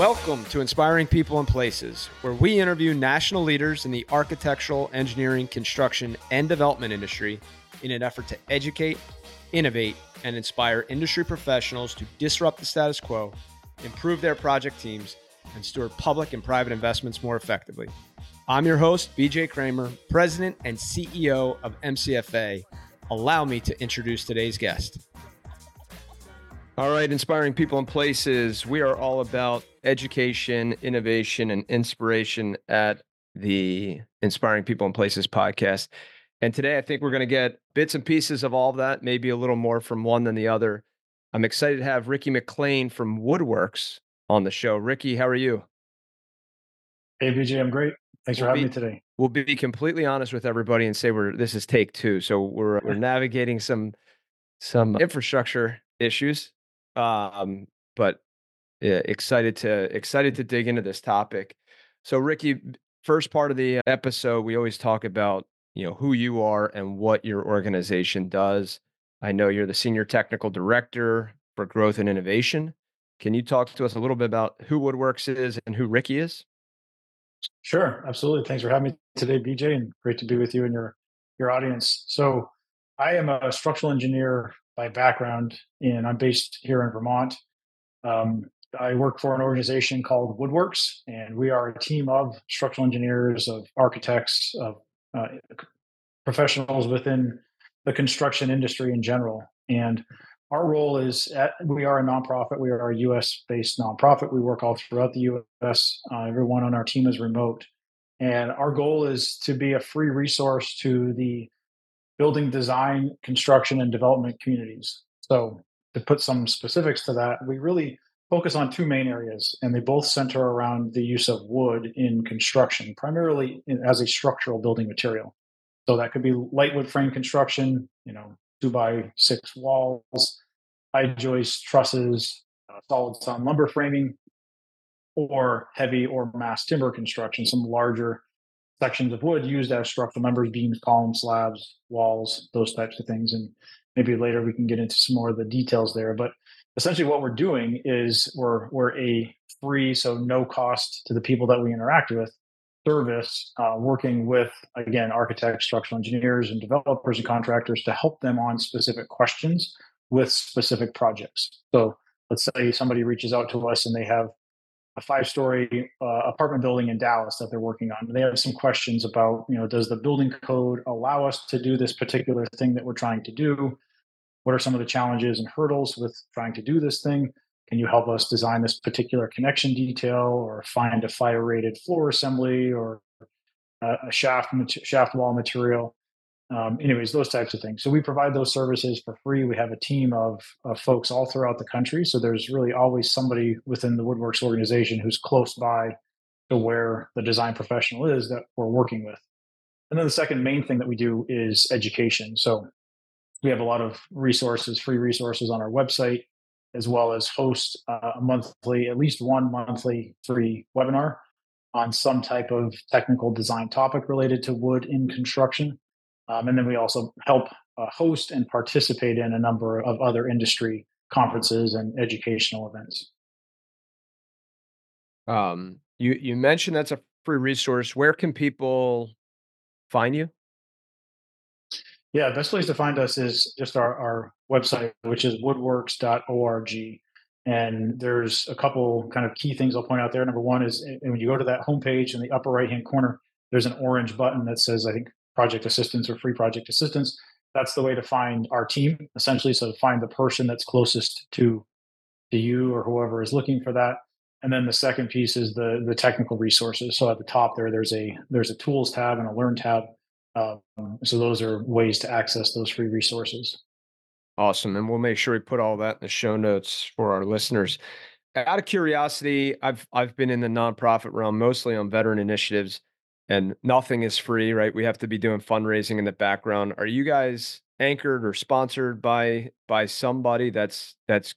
Welcome to Inspiring People and Places, where we interview national leaders in the architectural, engineering, construction, and development industry in an effort to educate, innovate, and inspire industry professionals to disrupt the status quo, improve their project teams, and steward public and private investments more effectively. I'm your host, BJ Kramer, President and CEO of MCFA. Allow me to introduce today's guest. All right, inspiring people and places. We are all about education, innovation, and inspiration at the Inspiring People and Places podcast. And today I think we're going to get bits and pieces of all of that, maybe a little more from one than the other. I'm excited to have Ricky McLain from Woodworks on the show. Ricky, how are you? Hey, BJ, I'm great. Thanks for having be, me today. We'll be completely honest with everybody and say we're this is take two. So we're we're navigating some some infrastructure issues. Um, but yeah, excited to excited to dig into this topic. So Ricky, first part of the episode, we always talk about you know who you are and what your organization does. I know you're the senior technical director for growth and innovation. Can you talk to us a little bit about who Woodworks is and who Ricky is? Sure, absolutely. Thanks for having me today, BJ, and great to be with you and your your audience. So, I am a structural engineer by background, and I'm based here in Vermont. Um, I work for an organization called Woodworks, and we are a team of structural engineers, of architects, of uh, professionals within the construction industry in general. And our role is at, we are a nonprofit. We are a U.S. based nonprofit. We work all throughout the U.S. Uh, everyone on our team is remote, and our goal is to be a free resource to the building design, construction, and development communities. So, to put some specifics to that, we really focus on two main areas, and they both center around the use of wood in construction, primarily in, as a structural building material. So that could be light wood frame construction, you know, two by six walls, I joist trusses, uh, solid sawn lumber framing, or heavy or mass timber construction, some larger sections of wood used as structural members, beams, columns, slabs, walls, those types of things. And maybe later we can get into some more of the details there. But essentially what we're doing is we're we're a free, so no cost to the people that we interact with service uh, working with again architects structural engineers and developers and contractors to help them on specific questions with specific projects so let's say somebody reaches out to us and they have a five story uh, apartment building in dallas that they're working on. They have some questions about you know does the building code allow us to do this particular thing that we're trying to do? What are some of the challenges and hurdles with trying to do this thing? Can you help us design this particular connection detail or find a fire rated floor assembly or a shaft shaft wall material um, anyways those types of things. So we provide those services for free. We have a team of, of folks all throughout the country. So there's really always somebody within the woodworks organization who's close by to where the design professional is that we're working with. And then the second main thing that we do is education. So we have a lot of resources free resources on our website as well as host uh, a monthly, at least one monthly free webinar on some type of technical design topic related to wood in construction. Um, and then we also help uh, host and participate in a number of other industry conferences and educational events. Um, you you mentioned that's a free resource. Where can people find you? Yeah, best place to find us is just our, our website, which is woodworks.org. And there's a couple kind of key things I'll point out there. Number one is when you go to that homepage in the upper right hand corner, there's an orange button that says, I think, project assistance or free project assistance. That's the way to find our team, essentially. So find the person that's closest to to you or whoever is looking for that. And then the second piece is the the technical resources. So at the top there, there's a there's a tools tab and a learn tab um, so those are ways to access those free resources. Awesome. And we'll make sure we put all that in the show notes for our listeners. Out of curiosity, I've I've been in the nonprofit realm mostly on veteran initiatives and nothing is free, right? We have to be doing fundraising in the background. Are you guys anchored or sponsored by by somebody that's that's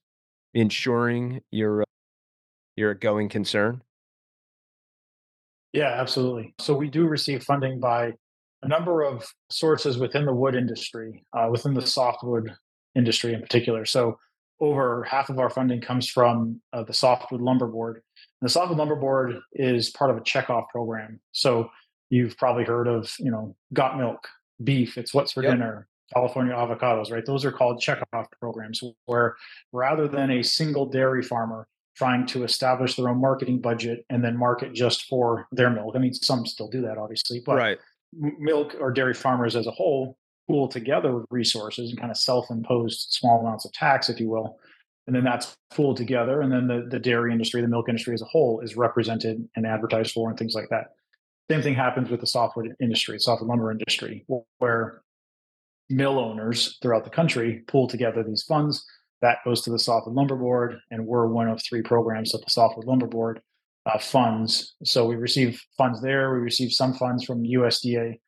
ensuring your your going concern? Yeah, absolutely. So we do receive funding by a number of sources within the wood industry, uh, within the softwood industry in particular. So over half of our funding comes from uh, the Softwood Lumber Board. And the Softwood Lumber Board is part of a checkoff program. So you've probably heard of, you know, got milk, beef, it's what's for yep. dinner, California avocados, right? Those are called checkoff programs where rather than a single dairy farmer trying to establish their own marketing budget and then market just for their milk. I mean, some still do that, obviously, but right. milk or dairy farmers as a whole pool together with resources and kind of self-imposed small amounts of tax, if you will. And then that's pooled together. And then the, the dairy industry, the milk industry as a whole is represented and advertised for and things like that. Same thing happens with the softwood industry, softwood lumber industry, where mill owners throughout the country pool together these funds. That goes to the Softwood Lumber Board, and we're one of three programs that the Softwood Lumber Board uh, funds. So we receive funds there. We receive some funds from USDA,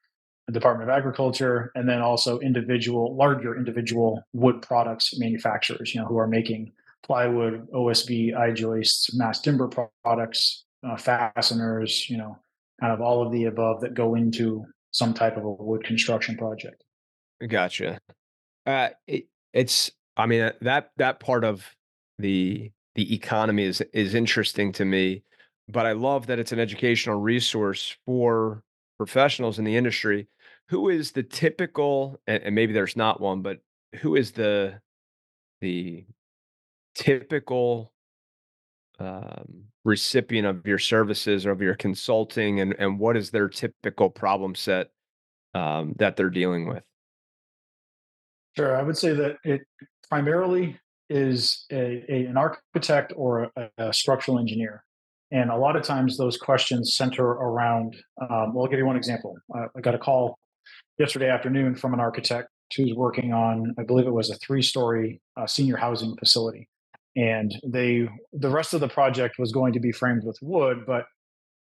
the Department of Agriculture, and then also individual, larger individual wood products manufacturers, you know, who are making plywood, OSB, I joists, mass timber products, uh, fasteners, you know, kind of all of the above that go into some type of a wood construction project. Gotcha. Uh, it, it's, I mean, uh, that that part of the the economy is is interesting to me, but I love that it's an educational resource for professionals in the industry. Who is the typical, and, and maybe there's not one, but who is the the typical um, recipient of your services or of your consulting, and and what is their typical problem set um, that they're dealing with? Sure. I would say that it primarily is a, a an architect or a, a, structural engineer. And a lot of times those questions center around, um, well, I'll give you one example. Uh, I got a call yesterday afternoon from an architect who's working on, I believe it was a three story uh, senior housing facility. And they, the rest of the project was going to be framed with wood, but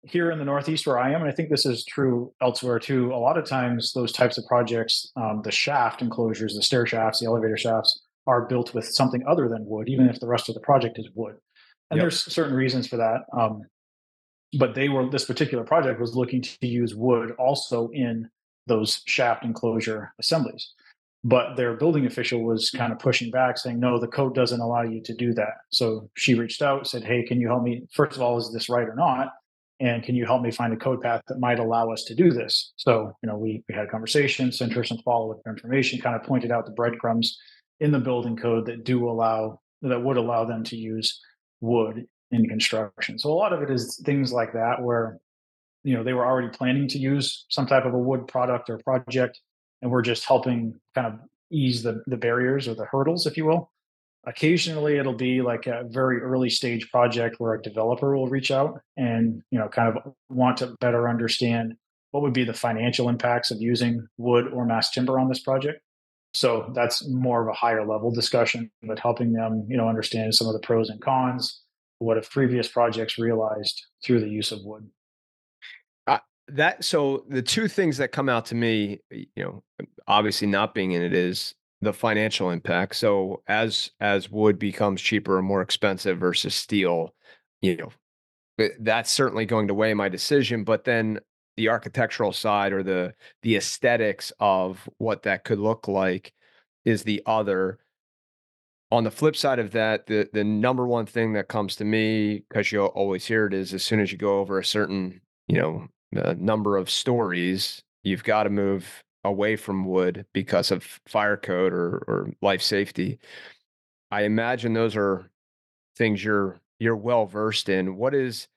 here in the Northeast where I am, and I think this is true elsewhere too, a lot of times those types of projects, um, the shaft enclosures, the stair shafts, the elevator shafts, are built with something other than wood, even if the rest of the project is wood. And yep. there's certain reasons for that. Um, but they were this particular project was looking to use wood also in those shaft enclosure assemblies. But their building official was mm-hmm. kind of pushing back, saying, no, the code doesn't allow you to do that. So she reached out, said, Hey, can you help me? First of all, is this right or not? and can you help me find a code path that might allow us to do this so you know we, we had a conversation sent her some follow-up information kind of pointed out the breadcrumbs in the building code that do allow that would allow them to use wood in construction so a lot of it is things like that where you know they were already planning to use some type of a wood product or project and we're just helping kind of ease the, the barriers or the hurdles if you will. Occasionally it'll be like a very early stage project where a developer will reach out and you know kind of want to better understand what would be the financial impacts of using wood or mass timber on this project. So that's more of a higher level discussion but helping them you know understand some of the pros and cons what have previous projects realized through the use of wood that so the two things that come out to me you know obviously not being in it is the financial impact. So as as wood becomes cheaper or more expensive versus steel, you know, eh, that's certainly going to weigh my decision. But then the architectural side or the the aesthetics of what that could look like is the other. On the flip side of that, the the number one thing that comes to me because you'll always hear it is as soon as you go over a certain you know uh, number of stories, you've got to move away from wood because of fire code or, or life safety. I imagine those are things you're you're well versed in. What is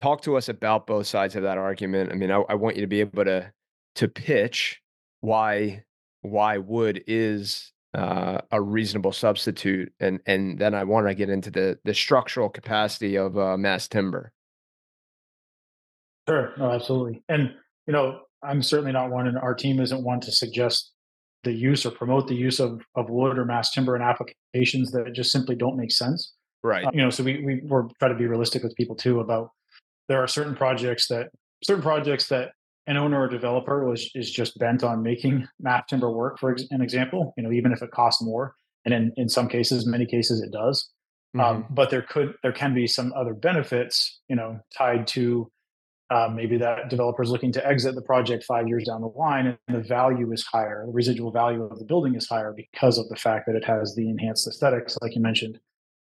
talk to us about both sides of that argument? I mean, I, I want you to be able to to pitch why why wood is uh, a reasonable substitute, and and then I want to get into the the structural capacity of uh, mass timber. Sure, no, absolutely, and you know I'm certainly not one, and our team isn't one to suggest the use or promote the use of, of wood or mass timber in applications that just simply don't make sense. Right. Uh, you know, so we we we're try to be realistic with people too about there are certain projects that certain projects that an owner or developer was is just bent on making mass timber work. For an example, you know, even if it costs more, and in in some cases, many cases, it does. Um, mm-hmm. Um, but there could there can be some other benefits, you know, tied to Um, maybe that developer is looking to exit the project five years down the line, and the value is higher. The residual value of the building is higher because of the fact that it has the enhanced aesthetics, like you mentioned,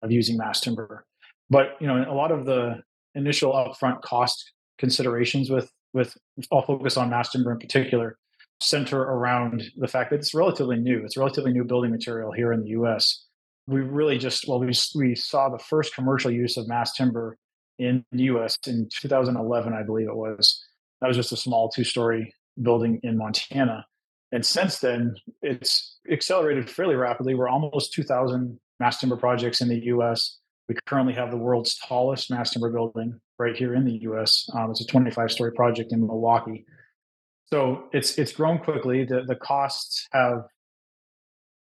of using mass timber. But you know, a lot of the initial upfront cost considerations with with I'll focus on mass timber in particular center around the fact that it's relatively new. It's relatively new building material here in the U.S. We really just well, we we saw the first commercial use of mass timber in the U.S. in 2011, I believe it was. That was just a small two-story building in Montana, and since then it's accelerated fairly rapidly. We're almost 2,000 mass timber projects in the U.S. We currently have the world's tallest mass timber building right here in the U.S. Um, it's a 25-story project in Milwaukee. So it's it's grown quickly. The the costs have,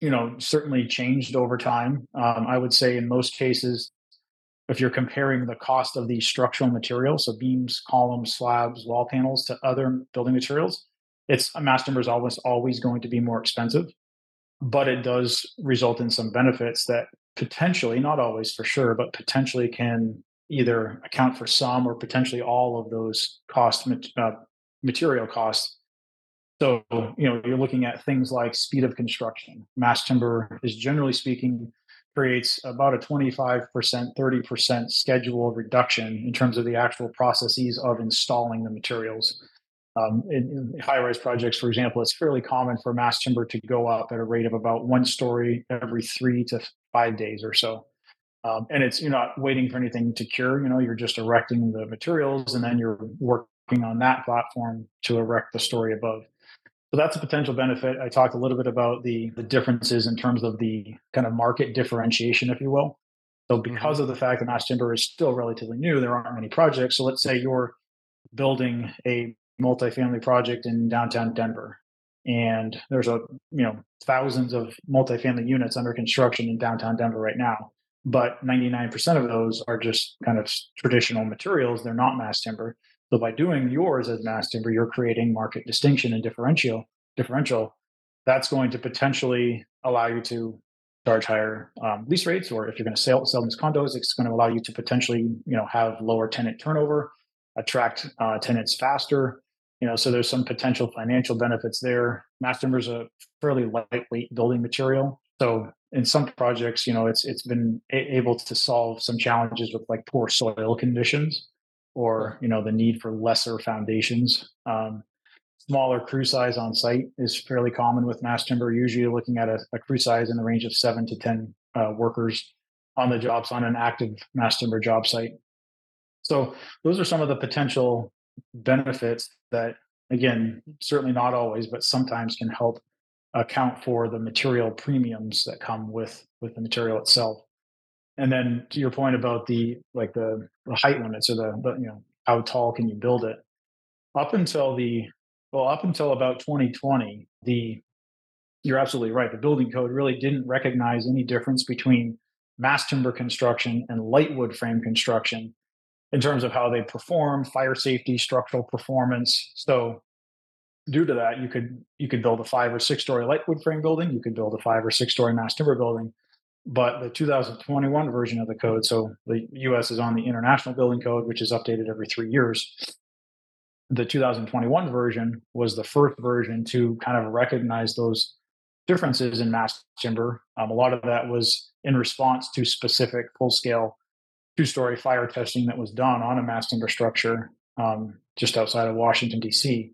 you know, certainly changed over time. Um, I would say in most cases, if you're comparing the cost of these structural materials, so beams, columns, slabs, wall panels, to other building materials, it's a mass timber is almost always going to be more expensive, but it does result in some benefits that potentially, not always for sure, but potentially can either account for some or potentially all of those cost uh, material costs so, you know, you're looking at things like speed of construction. Mass timber is generally speaking creates about a 25%, 30% schedule reduction in terms of the actual processes of installing the materials. Um, in, in high rise projects, for example, it's fairly common for mass timber to go up at a rate of about one story every three to five days or so. Um, and it's you're not waiting for anything to cure. You know, you're just erecting the materials, and then you're working on that platform to erect the story above. So that's a potential benefit. I talked a little bit about the the differences in terms of the kind of market differentiation, if you will. So mm-hmm. because mm-hmm. of the fact that mass timber is still relatively new, there aren't many projects. So let's say you're building a multifamily project in downtown Denver, and there's a you know thousands of multifamily units under construction in downtown Denver right now. But 99% of those are just kind of traditional materials. They're not mass timber. So by doing yours as mass timber, you're creating market distinction and differential differential. That's going to potentially allow you to charge higher um, lease rates, or if you're going to sell sell these condos, it's going to allow you to potentially you know have lower tenant turnover, attract uh, tenants faster. You know, so there's some potential financial benefits there. Mass timber is a fairly lightweight building material, so in some projects, you know, it's it's been able to solve some challenges with like poor soil conditions or you know the need for lesser foundations. Um, smaller crew size on site is fairly common with mass timber. Usually, looking at a, a crew size in the range of seven to ten uh, workers on the jobs on an active mass timber job site. So those are some of the potential benefits that, again, certainly not always, but sometimes can help account for the material premiums that come with with the material itself. And then to your point about the like the, the height limits or the, the you know how tall can you build it? Up until the well, up until about 2020, the you're absolutely right. The building code really didn't recognize any difference between mass timber construction and light wood frame construction in terms of how they perform, fire safety, structural performance. So due to that, you could you could build a five or six story light wood frame building, you could build a five or six story mass timber building, but the 2021 version of the code, so the US is on the International Building Code, which is updated every three years. The 2021 version was the first version to kind of recognize those differences in mass timber. Um, a lot of that was in response to specific full scale two story fire testing that was done on a mass timber structure um, just outside of Washington, D.C.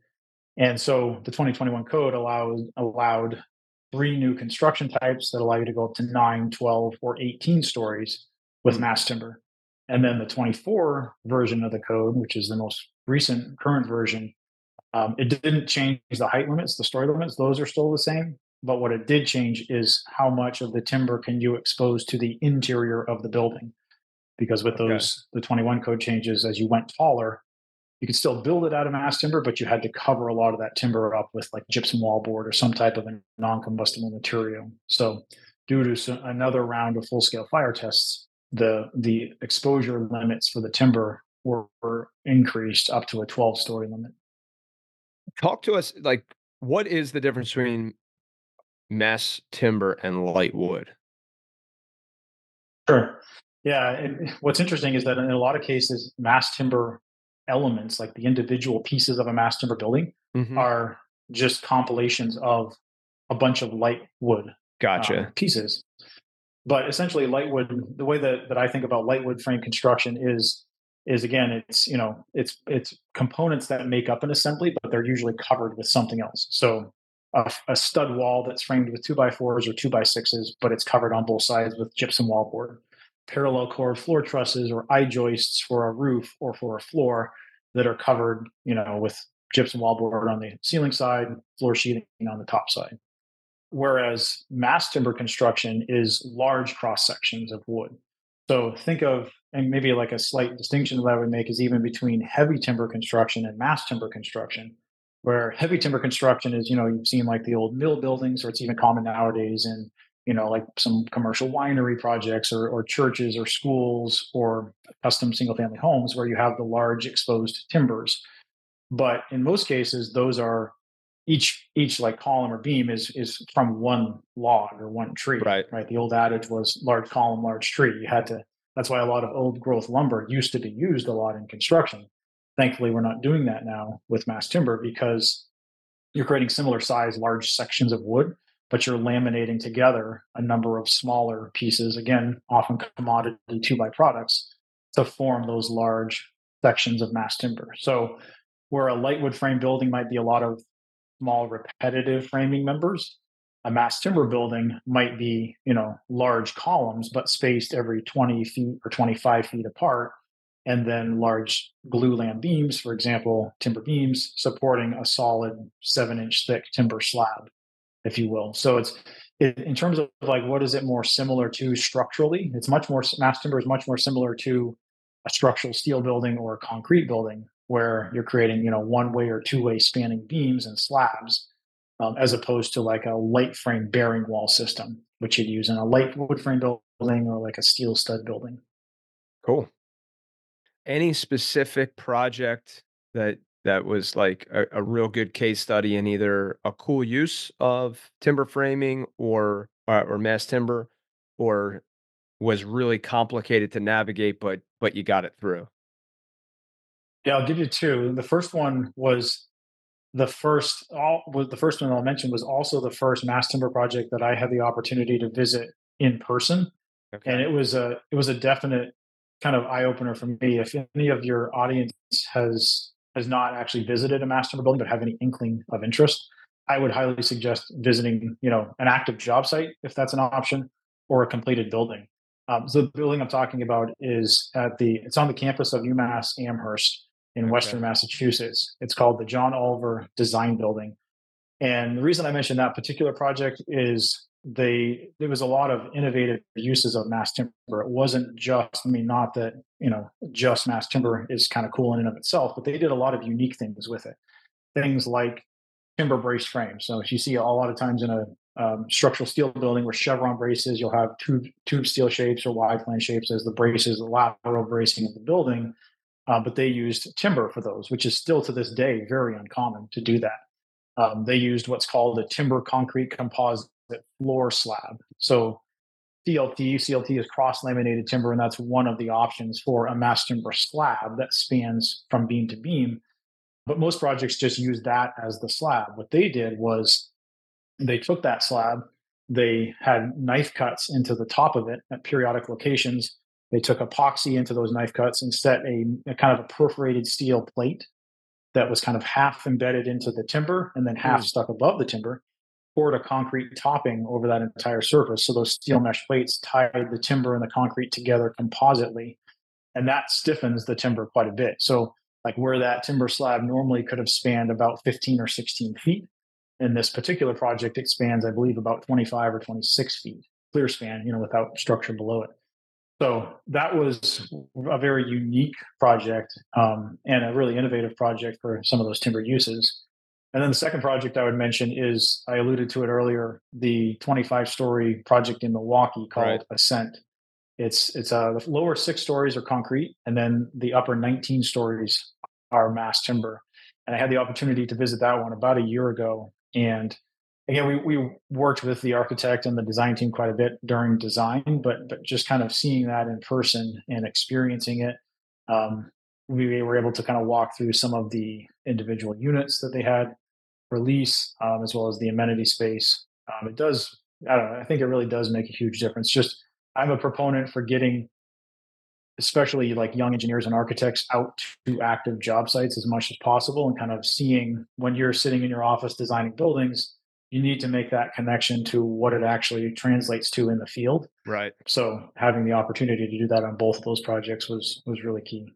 And so the 2021 code allowed allowed three new construction types that allow you to go up to 9, 12, or 18 stories with mass timber. And then the 24 version of the code, which is the most recent current version, um, it didn't change the height limits, the story limits, those are still the same. But what it did change is how much of the timber can you expose to the interior of the building. Because with those, okay. the 21 code changes, as you went taller, you could still build it out of mass timber, but you had to cover a lot of that timber up with like gypsum wallboard or some type of a non-combustible material. So, due to another round of full-scale fire tests, the the exposure limits for the timber were, were increased up to a 12-story limit. Talk to us like what is the difference between mass timber and light wood? Sure. Yeah. what's interesting is that in a lot of cases, mass timber elements, like the individual pieces of a mass timber building, mm-hmm. are just compilations of a bunch of light wood gotcha um, pieces. But essentially, lightwood. The way that, that I think about lightwood frame construction is is again, it's you know, it's it's components that make up an assembly, but they're usually covered with something else. So a, a stud wall that's framed with two by fours or two by sixes, but it's covered on both sides with gypsum wallboard. Parallel chord floor trusses or I joists for a roof or for a floor that are covered, you know, with gypsum wallboard on the ceiling side, floor sheathing on the top side. Whereas mass timber construction is large cross sections of wood. So think of, and maybe like a slight distinction that I would make is even between heavy timber construction and mass timber construction, where heavy timber construction is, you know, you've seen like the old mill buildings, or it's even common nowadays in, you know, like some commercial winery projects or, or churches or schools or custom single family homes where you have the large exposed timbers. But in most cases, those are each each like column or beam is is from one log or one tree right. right? The old adage was large column large tree. You had to that's why a lot of old growth lumber used to be used a lot in construction. Thankfully we're not doing that now with mass timber because you're creating similar size large sections of wood but you're laminating together a number of smaller pieces again often commodity two by products to form those large sections of mass timber so where a lightwood frame building might be a lot of small repetitive framing members. A mass timber building might be, you know, large columns, but spaced every 20 feet or 25 feet apart. And then large glulam beams, for example, timber beams supporting a solid seven inch thick timber slab, if you will. So it's it, in terms of like what is it more similar to structurally? It's much more mass timber is much more similar to a structural steel building or a concrete building where you're creating you know one way or two way spanning beams and slabs um, as opposed to like a light frame bearing wall system which you'd use in a light wood frame building or like a steel stud building cool any specific project that that was like a, a real good case study in either a cool use of timber framing or uh, or mass timber or was really complicated to navigate but but you got it through yeah, I'll give you two. The first one was the first all was the first one I'll mention was also the first mass timber project that I had the opportunity to visit in person. Okay. And it was a it was a definite kind of eye opener for me. If any of your audience has has not actually visited a mass timber building but have any inkling of interest, I would highly suggest visiting, you know, an active job site if that's an option, or a completed building. Um, so the building I'm talking about is at the it's on the campus of UMass Amherst, in okay. Western Massachusetts. It's called the John Olver Design Building. And the reason I mentioned that particular project is they there was a lot of innovative uses of mass timber. It wasn't just, I mean, not that, you know, just mass timber is kind of cool in and of itself, but they did a lot of unique things with it. Things like timber brace frames. So if you see a lot of times in a um, structural steel building where chevron braces, you'll have tube tube steel shapes or wide flange shapes as the braces, the lateral bracing of the building uh, but they used timber for those, which is still to this day very uncommon to do that. Um, they used what's called a timber concrete composite floor slab. So CLT, CLT is cross laminated timber, and that's one of the options for a mass timber slab that spans from beam to beam. But most projects just use that as the slab. What they did was they took that slab, they had knife cuts into the top of it at periodic locations they took epoxy into those knife cuts and set a, a, kind of a perforated steel plate that was kind of half embedded into the timber and then half mm. stuck above the timber. Poured a concrete topping over that entire surface. So those steel mesh plates tied the timber and the concrete together compositely. And that stiffens the timber quite a bit. So, like where that timber slab normally could have spanned about 15 or 16 feet, in this particular project, it spans, I believe, about 25 or 26 feet, clear span, you know, without structure below it. So that was a very unique project um, and a really innovative project for some of those timber uses. And then the second project I would mention is I alluded to it earlier, the 25 story project in Milwaukee called right. Ascent. It's it's uh, the lower six stories are concrete, and then the upper 19 stories are mass timber. And I had the opportunity to visit that one about a year ago, and again, we, we worked with the architect and the design team quite a bit during design, but but just kind of seeing that in person and experiencing it, um, we were able to kind of walk through some of the individual units that they had release, um, as well as the amenity space. Um, it does, I don't know, I think it really does make a huge difference. Just I'm a proponent for getting, especially like young engineers and architects, out to active job sites as much as possible and kind of seeing when you're sitting in your office designing buildings, you need to make that connection to what it actually translates to in the field. Right. So having the opportunity to do that on both of those projects was was really key.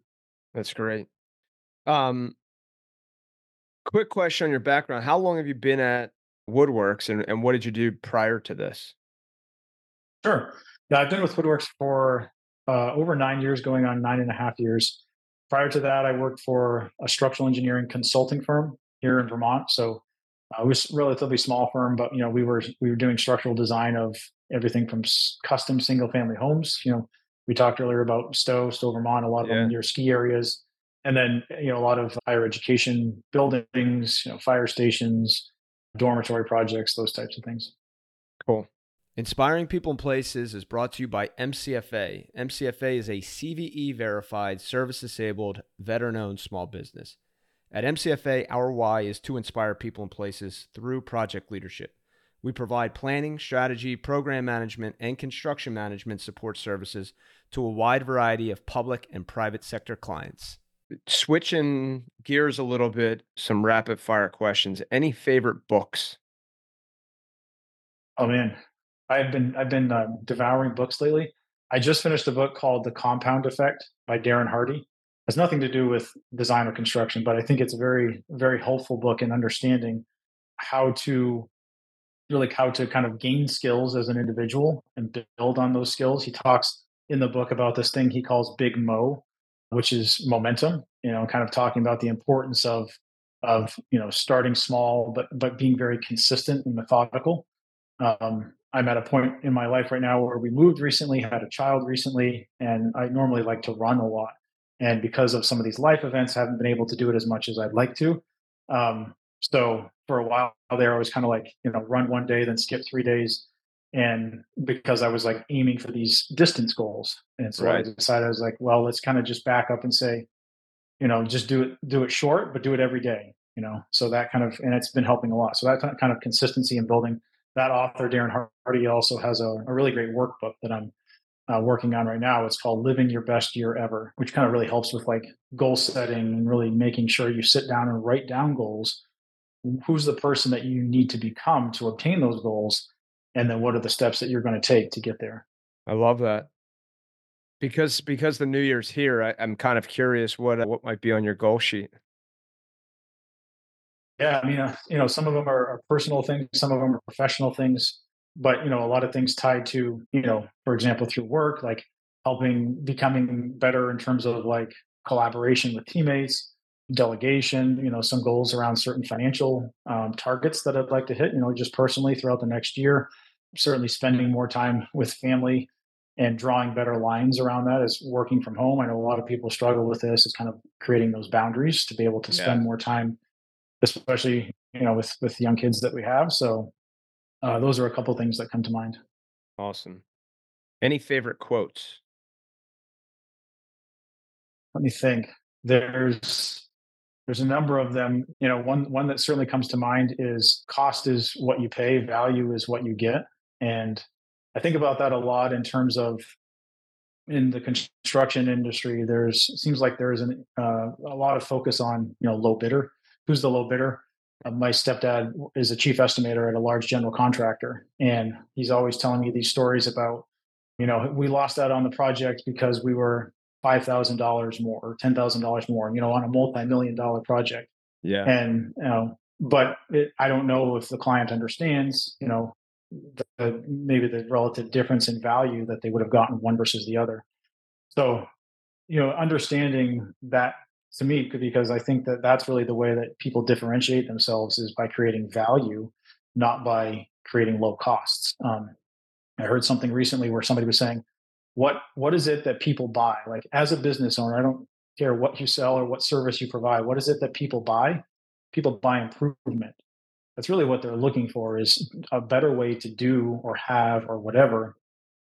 That's great. Um, quick question on your background. How long have you been at Woodworks and, and what did you do prior to this? Sure. Yeah, I've been with Woodworks for uh, over nine years, going on nine and a half years. Prior to that, I worked for a structural engineering consulting firm here in Vermont. So uh, it was a relatively small firm, but you know we were we were doing structural design of everything from custom single family homes. You know, we talked earlier about Stowe, Stowe, Vermont, a lot of yeah. them near ski areas, and then you know a lot of higher education buildings, you know, fire stations, dormitory projects, those types of things. Cool. Inspiring People and Places is brought to you by MCFA. MCFA is a CVE verified, service disabled, veteran owned small business. At MCFA, our why is to inspire people and places through project leadership. We provide planning, strategy, program management, and construction management support services to a wide variety of public and private sector clients. Switching gears a little bit, some rapid fire questions. Any favorite books? Oh man, I've been I've been uh, devouring books lately. I just finished a book called The Compound Effect by Darren Hardy has nothing to do with design or construction, but I think it's a very, very helpful book in understanding how to really how to kind of gain skills as an individual and build on those skills. He talks in the book about this thing he calls big mo, which is momentum, you know, kind of talking about the importance of of you know starting small but but being very consistent and methodical. Um, I'm at a point in my life right now where we moved recently, had a child recently, and I normally like to run a lot. And because of some of these life events I haven't been able to do it as much as i'd like to. Um, so for a while there i was kind of like you know run one day then skip three days and because i was like aiming for these distance goals and so right. i decided i was like well let's kind of just back up and say you know just do it do it short but do it every day you know so that kind of and it's been helping a lot so that kind of consistency in building that author darren hardy also has a, a really great workbook that i'm uh, working on right now. It's called Living Your Best Year Ever, which kind of really helps with like goal setting and really making sure you sit down and write down goals. Who's the person that you need to become to obtain those goals? And then what are the steps that you're going to take to get there? I love that. Because because the new year's here, I, am kind of curious what uh, what might be on your goal sheet. Yeah, I mean, uh, you know, some of them are, are personal things, some of them are professional things but you know a lot of things tied to you know for example through work like helping becoming better in terms of like collaboration with teammates delegation you know some goals around certain financial um, targets that i'd like to hit you know just personally throughout the next year certainly spending more time with family and drawing better lines around that is working from home i know a lot of people struggle with this It's kind of creating those boundaries to be able to spend yeah. more time especially you know with with young kids that we have so uh, those are a couple things that come to mind. Awesome. Any favorite quotes? Let me think. There's there's a number of them. You know, one one that certainly comes to mind is cost is what you pay, value is what you get, and I think about that a lot in terms of in the construction industry. There's seems like there is an, uh, a lot of focus on you know low bidder. Who's the low bidder? Uh, my stepdad is a chief estimator at a large general contractor and he's always telling me these stories about you know we lost out on the project because we were $5000 more or $10000 more you know on a multi-million dollar project yeah and you know but it, i don't know if the client understands you know the, maybe the relative difference in value that they would have gotten one versus the other so you know understanding that to me because I think that that's really the way that people differentiate themselves is by creating value, not by creating low costs. Um, I heard something recently where somebody was saying, "What what is it that people buy? Like as a business owner, I don't care what you sell or what service you provide. What is it that people buy? People buy improvement. That's really what they're looking for is a better way to do or have or whatever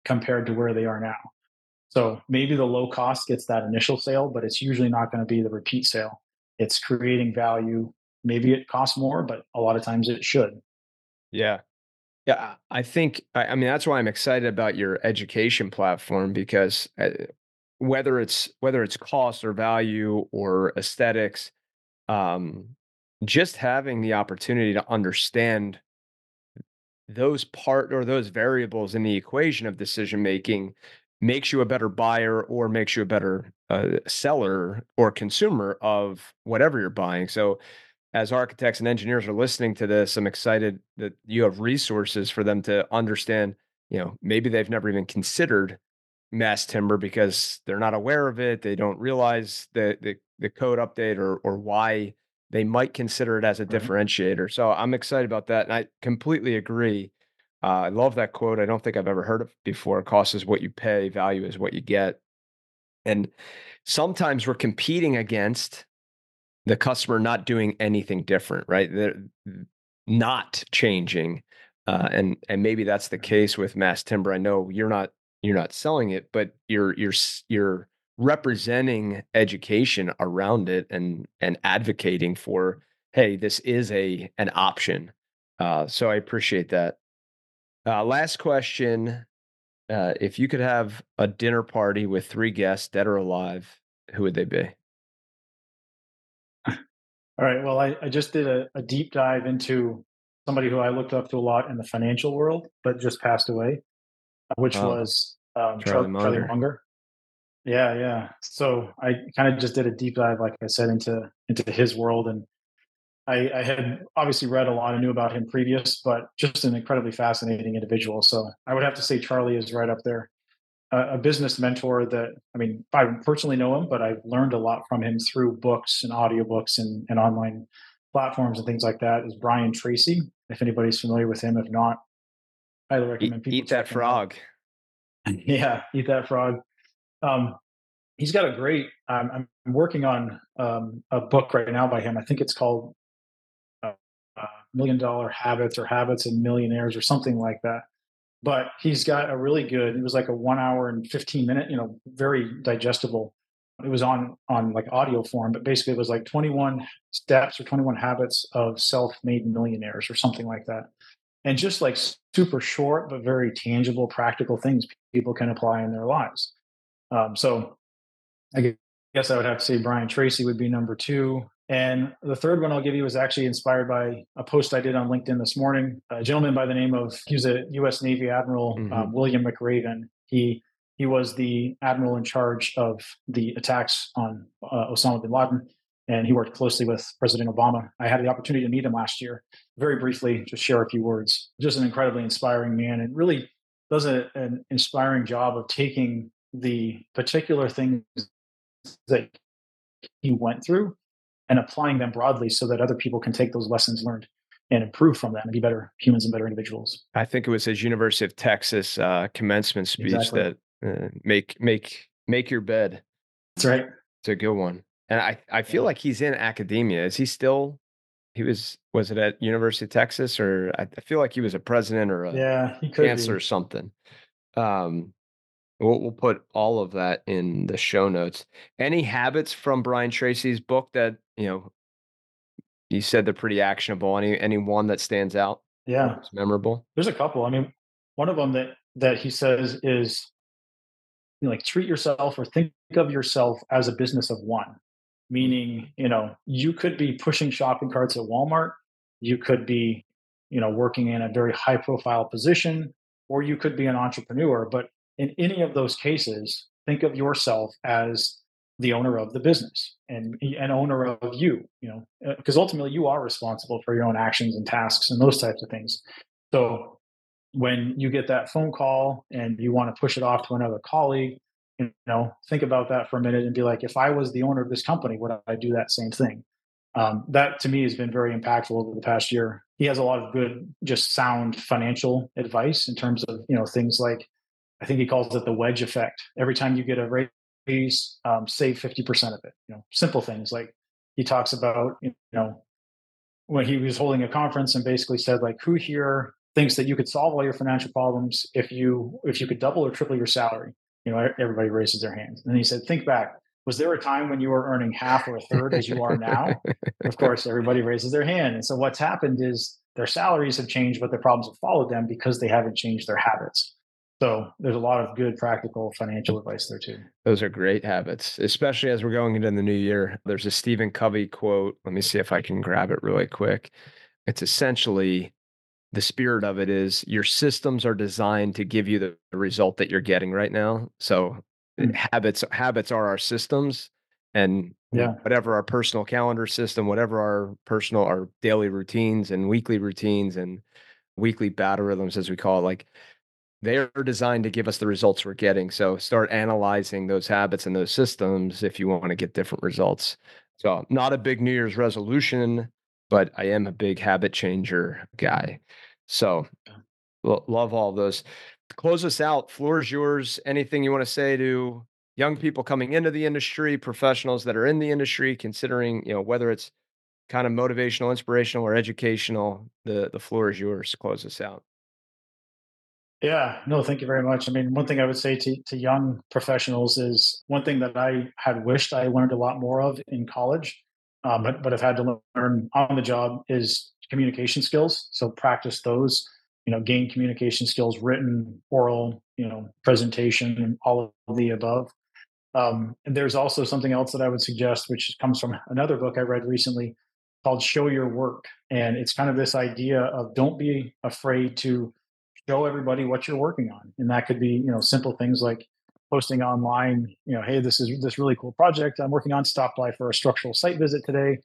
compared to where they are now. So maybe the low cost gets that initial sale, but it's usually not going to be the repeat sale. It's creating value. Maybe it costs more, but a lot of times it should. Yeah. Yeah, I think I mean that's why I'm excited about your education platform because uh, whether it's whether it's cost or value or aesthetics, um, just having the opportunity to understand those part or those variables in the equation of decision making makes you a better buyer or makes you a better uh, seller or consumer of whatever you're buying. So as architects and engineers are listening to this, I'm excited that you have resources for them to understand, you know, maybe they've never even considered mass timber because they're not aware of it. They don't realize the the, the code update or or why they might consider it as a Right. differentiator. So I'm excited about that. And I completely agree. Uh, I love that quote. I don't think I've ever heard it before. Cost is what you pay, value is what you get. And sometimes we're competing against the customer not doing anything different, right? They're not changing. Uh, and and maybe that's the case with mass timber. I know you're not you're not selling it, but you're you're you're representing education around it and and advocating for, hey, this is a an option. Uh, so I appreciate that. Uh, last question: uh, If you could have a dinner party with three guests, dead or alive, who would they be? All right. Well, I, I just did a, a deep dive into somebody who I looked up to a lot in the financial world, but just passed away, uh, which Oh, was um, Charlie Charlie Munger. Munger. Yeah, yeah. So I kind of just did a deep dive, like I said, into into his world, and I, I had obviously read a lot and knew about him previous, but just an incredibly fascinating individual. So I would have to say Charlie is right up there. A, a business mentor that I mean, I personally know him, but I've learned a lot from him through books and audiobooks and, and online platforms and things like that. Is Brian Tracy? If anybody's familiar with him, if not, highly recommend people eat that him out. frog. Yeah, eat that frog. Um, he's got a great. I'm working on um, a book right now by him. I think it's called uh, uh, Million Dollar Habits or Habits and Millionaires or something like that. But he's got a really good. It was like a one hour and fifteen minute. You know, very digestible. It was on on like audio form, but basically it was like 21 steps or 21 habits of self-made millionaires or something like that. And just like super short but very tangible, practical things people can apply in their lives. Um, so I guess I would have to say Brian Tracy would be number two. And the third one I'll give you is actually inspired by a post I did on LinkedIn this morning. A gentleman by the name of he was a U.S. Navy Admiral hmm um, William McRaven. He he was the admiral in charge of the attacks on uh, Osama bin Laden, and he worked closely with President Obama. I had the opportunity to meet him last year. Very briefly, just share a few words. Just an incredibly inspiring man, and really does a, an inspiring job of taking the particular things that he went through and applying them broadly so that other people can take those lessons learned and improve from them and be better humans and better individuals. I think it was his University of Texas uh, commencement speech Exactly. that uh, make make make your bed. That's right. It's a good one. And I I feel Yeah. like he's in academia. Is he still? He was was it at University of Texas or I, I feel like he was a president or a Yeah, he could chancellor or something. Um, we'll we'll put all of that in the show notes. Any habits from Brian Tracy's book that you know you said they're pretty actionable? Any any one that stands out? Yeah. It's memorable. There's a couple. I mean, one of them that that he says is you know, like treat yourself or think of yourself as a business of one. Meaning, you know, you could be pushing shopping carts at Walmart, you could be, you know, working in a very high profile position, or you could be an entrepreneur. But in any of those cases, think of yourself as the owner of the business and an owner of you, you know, because ultimately you are responsible for your own actions and tasks and those types of things. So when you get that phone call and you want to push it off to another colleague, you know, think about that for a minute and be like, if I was the owner of this company, would I do that same thing? Um, that to me has been very impactful over the past year. He has a lot of good, just sound financial advice in terms of you know things like I think he calls it the wedge effect. Every time you get a raise, um, save fifty percent of it. You know, simple things like he talks about. You know, when he was holding a conference and basically said like, who here thinks that you could solve all your financial problems if you if you could double or triple your salary? you know, everybody raises their hands. And he said, think back. Was there a time when you were earning half or a third as you are now? of course, everybody raises their hand. And so what's happened is their salaries have changed, but their problems have followed them because they haven't changed their habits. So there's a lot of good practical financial advice there too. Those are great habits, especially as we're going into the new year. There's a Stephen Covey quote. Let me see if I can grab it really quick. It's essentially the spirit of it is your systems are designed to give you the, result that you're getting right now. So mm. habits habits are our systems and yeah. whatever our personal calendar system, whatever our personal our daily routines and weekly routines and weekly battle rhythms as we call it like they're designed to give us the results we're getting. So start analyzing those habits and those systems if you want to get different results. So not a big New Year's resolution, but I am a big habit changer guy. So lo- love all those. Close us out. Floor is yours. Anything you want to say to young people coming into the industry, professionals that are in the industry, considering, you know, whether it's kind of motivational, inspirational, or educational, the the floor is yours. Close us out. Yeah, no, thank you very much. I mean, one thing I would say to, to young professionals is one thing that I had wished I learned a lot more of in college, um, but but I've had to learn on the job is communication skills. So practice those. You know, gain communication skills, written, oral, you know, presentation, and all of the above. Um, and there's also something else that I would suggest, which comes from another book I read recently called "Show Your Work," and it's kind of this idea of don't be afraid to show everybody what you're working on. And that could be you know simple things like posting online you know hey this is this really cool project. I'm working on stop by for a structural site visit today.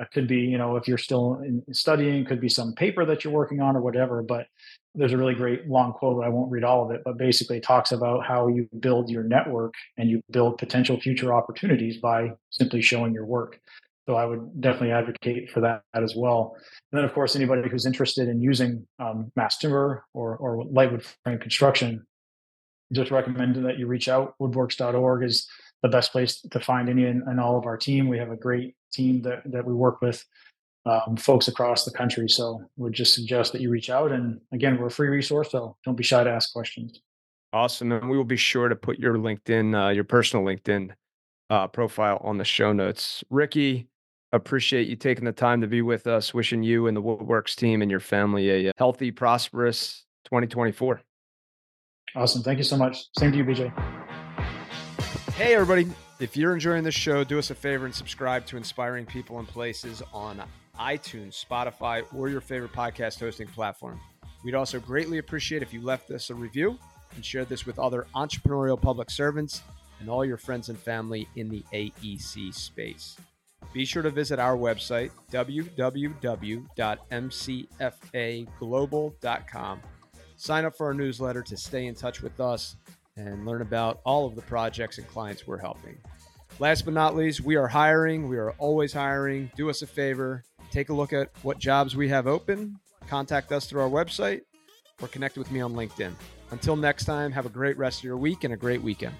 It could be you know if you're still studying could be some paper that you're working on or whatever but there's a really great long quote i won't read all of it but basically it talks about how you build your network and you build potential future opportunities by simply showing your work so I would definitely advocate for that as well. And then, of course, anybody who's interested in using um, mass timber or, or lightwood frame construction, just recommend that you reach out. Woodworks.org is the best place to find any and, and all of our team. We have a great team that, that we work with um, folks across the country. So would just suggest that you reach out. And again, we're a free resource, so don't be shy to ask questions. Awesome. And we will be sure to put your LinkedIn, uh, your personal LinkedIn uh, profile on the show notes. Ricky, appreciate you taking the time to be with us. Wishing you and the Woodworks team and your family a uh, healthy, prosperous 2024. Awesome. Thank you so much. Same to you, BJ. Hey, everybody. If you're enjoying this show, do us a favor and subscribe to Inspiring People and Places on iTunes, Spotify, or your favorite podcast hosting platform. We'd also greatly appreciate if you left us a review and shared this with other entrepreneurial public servants and all your friends and family in the AEC space. Be sure to visit our website, www.mcfaglobal.com. Sign up for our newsletter to stay in touch with us and learn about all of the projects and clients we're helping. Last but not least, we are hiring. We are always hiring. Do us a favor, take a look at what jobs we have open, contact us through our website, or connect with me on LinkedIn. Until next time, have a great rest of your week and a great weekend.